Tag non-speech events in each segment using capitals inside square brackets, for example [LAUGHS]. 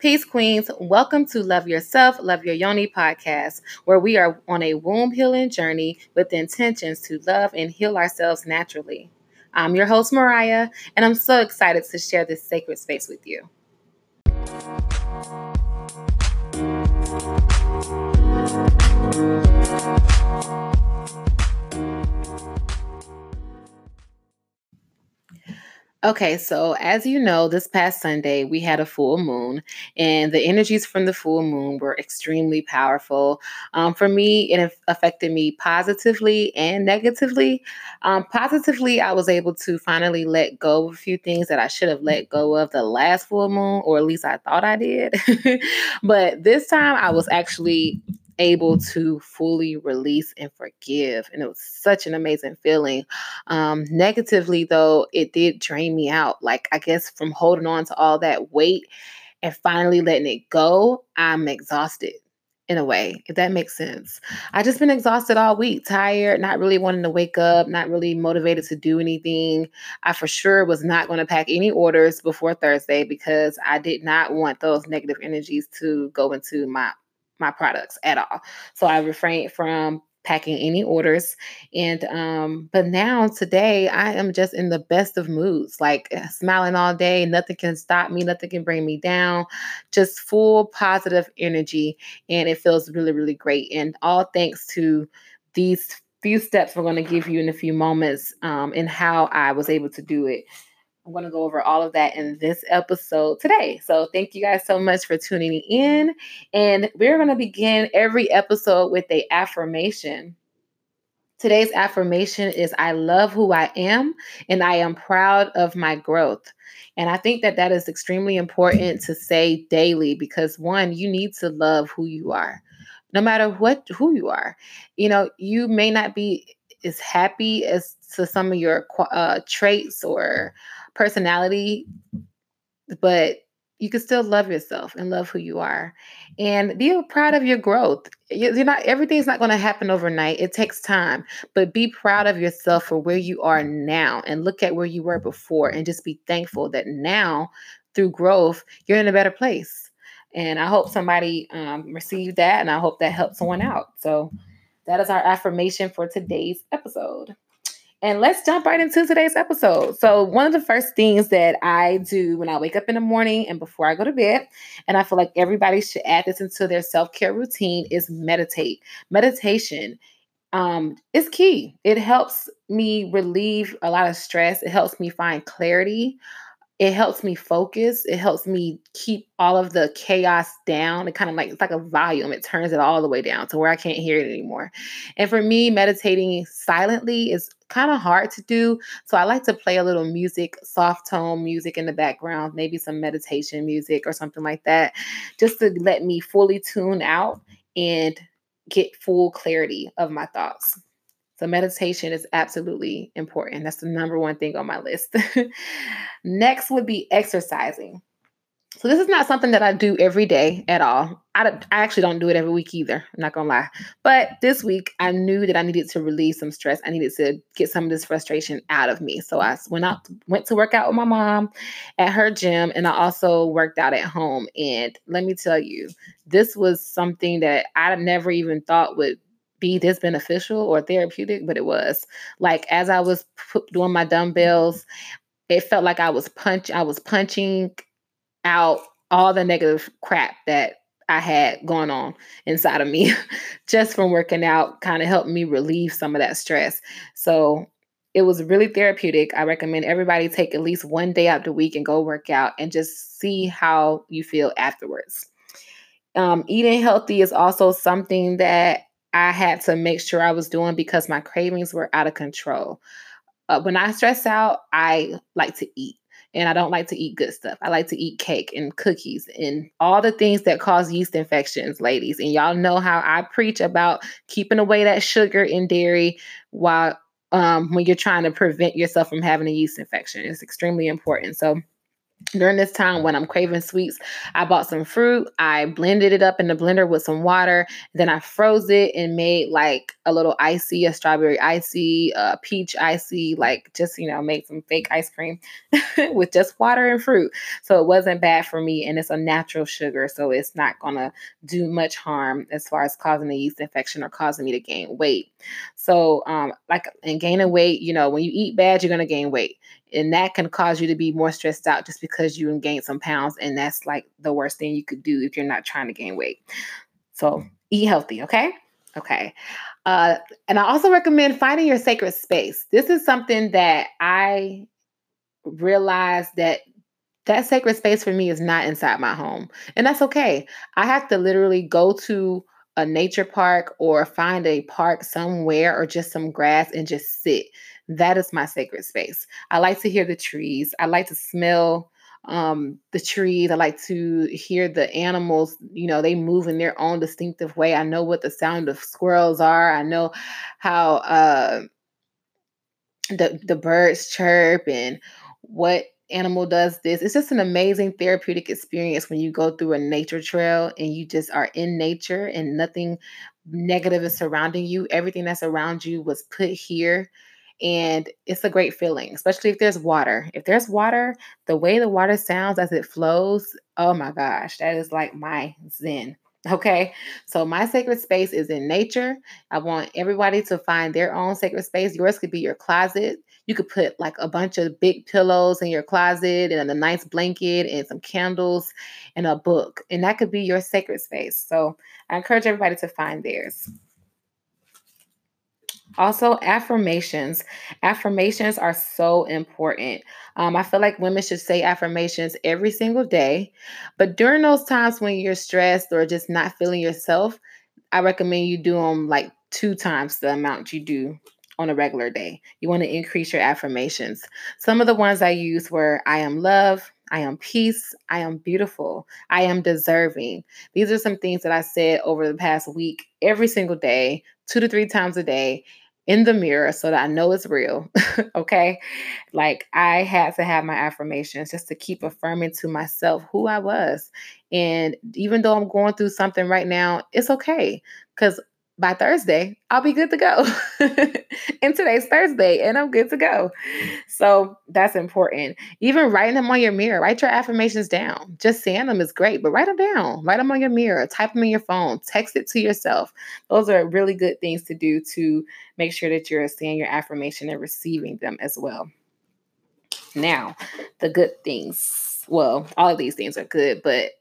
Peace, Queens. Welcome to Love Yourself, Love Your Yoni podcast, where we are on a womb healing journey with intentions to love and heal ourselves naturally. I'm your host, Mariah, and I'm so excited to share this sacred space with you. Okay, so as you know, this past Sunday we had a full moon, and the energies from the full moon were extremely powerful. Um, for me, it affected me positively and negatively. Um, positively, I was able to finally let go of a few things that I should have let go of the last full moon, or at least I thought I did. [LAUGHS] but this time I was actually able to fully release and forgive. And it was such an amazing feeling. Um, negatively, though, it did drain me out. Like, I guess from holding on to all that weight and finally letting it go, I'm exhausted in a way, if that makes sense. I just been exhausted all week, tired, not really wanting to wake up, not really motivated to do anything. I for sure was not going to pack any orders before Thursday because I did not want those negative energies to go into my my products at all. So I refrained from packing any orders. And um but now today i am just in the best of moods like eh, smiling all day nothing can stop me nothing can bring me down just full positive energy and it feels really really great. And all thanks to these few steps we're going to give you in a few moments um and how i was able to do it I'm going to go over all of that in this episode today. So, thank you guys so much for tuning in. And we're going to begin every episode with a affirmation. Today's affirmation is I love who I am and I am proud of my growth. And I think that that is extremely important to say daily because one, you need to love who you are. No matter what who you are. You know, you may not be as happy as to some of your uh, traits or personality, but you can still love yourself and love who you are. And be proud of your growth. You're not everything's not going to happen overnight. It takes time. But be proud of yourself for where you are now and look at where you were before and just be thankful that now through growth you're in a better place. And i hope somebody um, received that and i hope that helped someone out. So that is our affirmation for today's episode and let's jump right into today's episode. So, one of the first things that I do when I wake up in the morning and before I go to bed, and I feel like everybody should add this into their self care routine, is meditate. Meditation um, is key. It helps me relieve a lot of stress, it helps me find clarity it helps me focus. It helps me keep all of the chaos down. It kind of like it's like a volume. It turns it all the way down to where I can't hear it anymore. And for me, meditating silently is kind of hard to do. So I like to play a little music, soft tone music in the background, maybe some meditation music or something like that, just to let me fully tune out and get full clarity of my thoughts. So, meditation is absolutely important. That's the number one thing on my list. [LAUGHS] Next would be exercising. So, this is not something that I do every day at all. I, I actually don't do it every week either. I'm not going to lie. But this week, I knew that I needed to release some stress. I needed to get some of this frustration out of me. So, I went out, went to work out with my mom at her gym, and I also worked out at home. And let me tell you, this was something that I never even thought would be this beneficial or therapeutic, but it was. Like as I was doing my dumbbells, it felt like I was punch I was punching out all the negative crap that I had going on inside of me [LAUGHS] just from working out kind of helped me relieve some of that stress. So it was really therapeutic. I recommend everybody take at least one day out the week and go work out and just see how you feel afterwards. Um, eating healthy is also something that I had to make sure I was doing because my cravings were out of control. Uh, when I stress out, I like to eat and I don't like to eat good stuff. I like to eat cake and cookies and all the things that cause yeast infections, ladies. And y'all know how I preach about keeping away that sugar and dairy while um, when you're trying to prevent yourself from having a yeast infection. It's extremely important. So during this time when I'm craving sweets, I bought some fruit. I blended it up in the blender with some water. Then I froze it and made like a little icy, a strawberry icy, a peach icy, like just, you know, made some fake ice cream [LAUGHS] with just water and fruit. So it wasn't bad for me. And it's a natural sugar. So it's not going to do much harm as far as causing a yeast infection or causing me to gain weight. So, um, like, in gaining weight, you know, when you eat bad, you're going to gain weight and that can cause you to be more stressed out just because you gain some pounds and that's like the worst thing you could do if you're not trying to gain weight. So eat healthy okay? Okay. Uh, and i also recommend finding your sacred space. This is something that i realized that that sacred space for me is not inside my home and that's okay. I have to literally go to a nature park or find a park somewhere or just some grass and just sit that is my sacred space. I like to hear the trees. I like to smell um, the trees. I like to hear the animals, you know, they move in their own distinctive way. I know what the sound of squirrels are. I know how uh, the, the birds chirp and what animal does this. It's just an amazing therapeutic experience when you go through a nature trail and you just are in nature and nothing negative is surrounding you. Everything that's around you was put here and it's a great feeling, especially if there's water. If there's water, the way the water sounds as it flows, oh my gosh, that is like my zen. [LAUGHS] Okay, so my sacred space is in nature. I want everybody to find their own sacred space. Yours could be your closet. You could put like a bunch of big pillows in your closet and a nice blanket and some candles and a book, and that could be your sacred space. So I encourage everybody to find theirs. Also, affirmations. Affirmations are so important. Um, I feel like women should say affirmations every single day. But during those times when you're stressed or just not feeling yourself, I recommend you do them like two times the amount you do on a regular day. You want to increase your affirmations. Some of the ones I used were I am love, I am peace, I am beautiful, I am deserving. These are some things that I said over the past week every single day, two to three times a day in the mirror so that I know it's real. [LAUGHS] okay. Like I had to have my affirmations just to keep affirming to myself who I was. And even though I'm going through something right now, it's okay because by Thursday, I'll be good to go. [LAUGHS] and today's Thursday, and I'm good to go. So that's important. Even writing them on your mirror, write your affirmations down. Just saying them is great, but write them down. Write them on your mirror, type them in your phone, text it to yourself. Those are really good things to do to make sure that you're saying your affirmation and receiving them as well. Now, the good things. Well, all of these things are good, but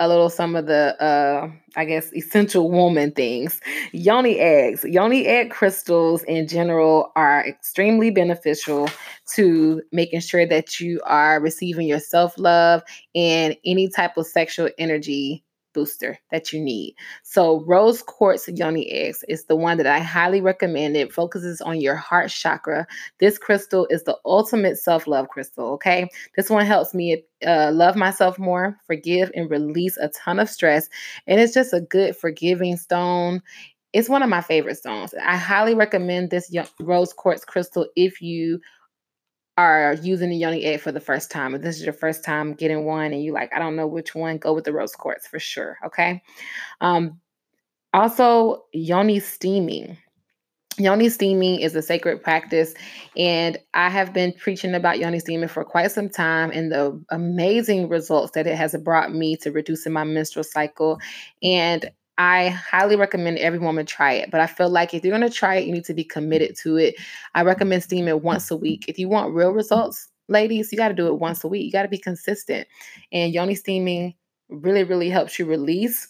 a little some of the uh I guess essential woman things. Yoni eggs, yoni egg crystals in general are extremely beneficial to making sure that you are receiving your self-love and any type of sexual energy booster that you need. So, rose quartz yoni eggs is the one that I highly recommend. It focuses on your heart chakra. This crystal is the ultimate self love crystal. Okay. This one helps me uh, love myself more, forgive, and release a ton of stress. And it's just a good forgiving stone. It's one of my favorite stones. I highly recommend this rose quartz crystal if you are using the yoni egg for the first time, if this is your first time getting one and you like, I don't know which one, go with the rose quartz for sure. Okay. Um, also, yoni steaming. Yoni steaming is a sacred practice, and I have been preaching about yoni steaming for quite some time and the amazing results that it has brought me to reducing my menstrual cycle. And I highly recommend every woman try it. But I feel like if you're going to try it, you need to be committed to it. I recommend steaming once a week. If you want real results, ladies, you got to do it once a week. You got to be consistent. And yoni steaming really, really helps you release.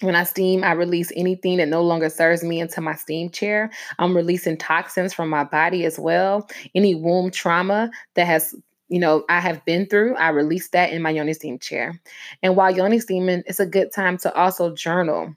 When I steam, I release anything that no longer serves me into my steam chair. I'm releasing toxins from my body as well. Any womb trauma that has you know, I have been through, I release that in my yoni steam chair. And while yoni steaming, it's a good time to also journal.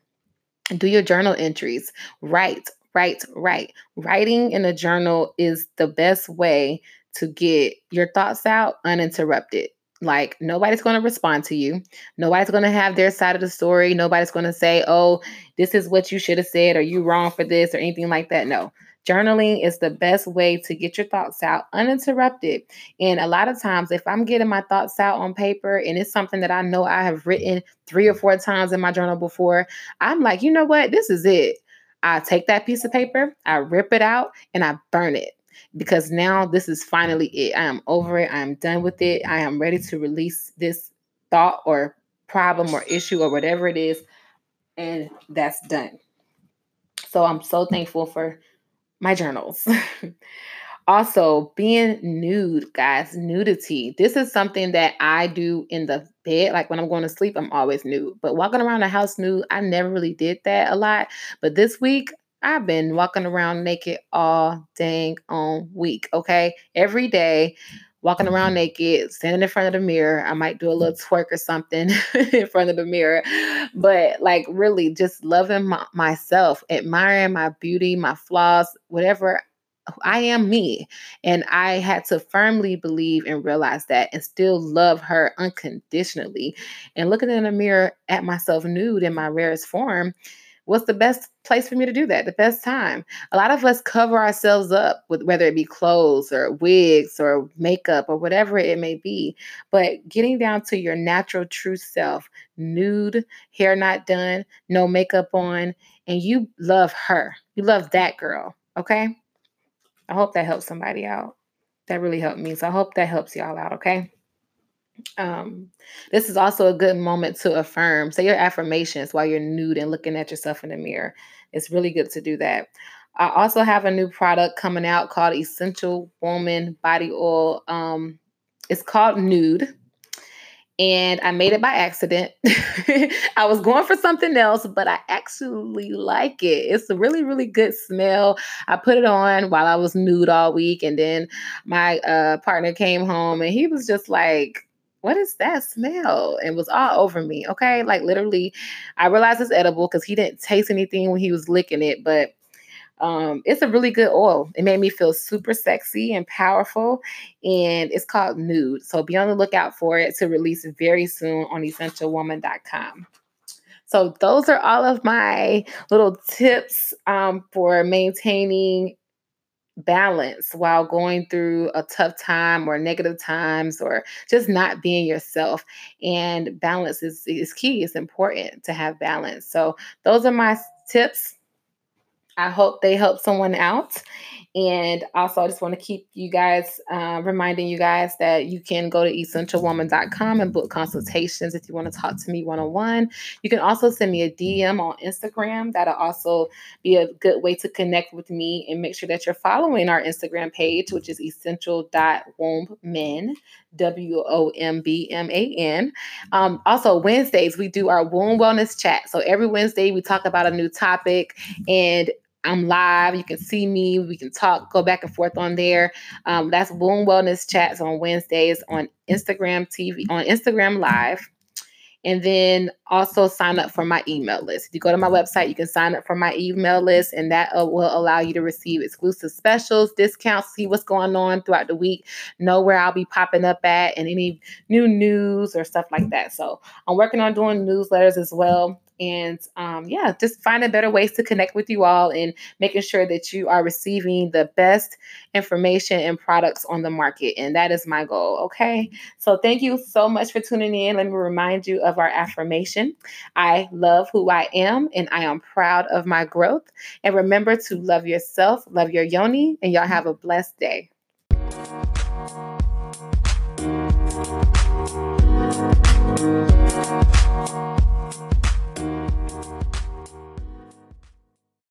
Do your journal entries. Write, write, write. Writing in a journal is the best way to get your thoughts out uninterrupted. Like nobody's going to respond to you. Nobody's going to have their side of the story. Nobody's going to say, "Oh, this is what you should have said or you wrong for this or anything like that." No Journaling is the best way to get your thoughts out uninterrupted. And a lot of times, if I'm getting my thoughts out on paper and it's something that I know I have written three or four times in my journal before, I'm like, you know what? This is it. I take that piece of paper, I rip it out, and I burn it because now this is finally it. I am over it. I am done with it. I am ready to release this thought or problem or issue or whatever it is. And that's done. So I'm so thankful for my journals. [LAUGHS] also, being nude, guys, nudity. This is something that I do in the bed. Like when I'm going to sleep, I'm always nude. But walking around the house nude, I never really did that a lot. But this week, I've been walking around naked all dang on week. Okay. Every day, walking around mm-hmm. naked, standing in front of the mirror. I might do a little twerk or something [LAUGHS] in front of the mirror. But like really just loving my, myself, admiring my beauty, my flaws, whatever I am me. And I had to firmly believe and realize that and still love her unconditionally. And looking in the mirror at myself nude in my rarest form what's the best place for me to do that? The best time. A lot of us cover ourselves up with whether it be clothes or wigs or makeup or whatever it may be. But getting down to your natural, true self, nude, hair not done, no makeup on, and you love her. You love that girl. Okay. I hope that helps somebody out. That really helped me. So I hope that helps y'all out. Okay. Um, this is also a good moment to affirm. Say your affirmations while you're nude and looking at yourself in the mirror. It's really good to do that. I also have a new product coming out called Essential Woman Body Oil. Um, it's called Nude and I made it by accident. [LAUGHS] I was going for something else, but I actually like it. It's a really, really good smell. I put it on while I was nude all week, and then my uh, partner came home and he was just like, what is that smell? And was all over me. Okay. Like literally, I realized it's edible because he didn't taste anything when he was licking it, but um, it's a really good oil. It made me feel super sexy and powerful, and it's called Nude. So be on the lookout for it to release very soon on essentialwoman.com. So those are all of my little tips um, for maintaining balance while going through a tough time or negative times or just not being yourself. And balance is, is key. It's important to have balance. So those are my tips. I hope they help someone out. And also, I just want to keep you guys uh, reminding you guys that you can go to essentialwoman.com and book consultations if you want to talk to me one on one. You can also send me a DM on Instagram. That'll also be a good way to connect with me and make sure that you're following our Instagram page, which is essential.wombman, W O M B M A N. Um, also, Wednesdays, we do our womb wellness chat. So every Wednesday, we talk about a new topic and I'm live. You can see me. We can talk, go back and forth on there. Um, that's Womb Wellness Chats on Wednesdays on Instagram TV, on Instagram Live. And then also sign up for my email list. If you go to my website, you can sign up for my email list, and that uh, will allow you to receive exclusive specials, discounts, see what's going on throughout the week, know where I'll be popping up at, and any new news or stuff like that. So I'm working on doing newsletters as well and um, yeah, just finding better ways to connect with you all and making sure that you are receiving the best information and products on the market. And that is my goal. Okay. So thank you so much for tuning in. Let me remind you of our affirmation I love who I am and I am proud of my growth. And remember to love yourself, love your yoni, and y'all have a blessed day.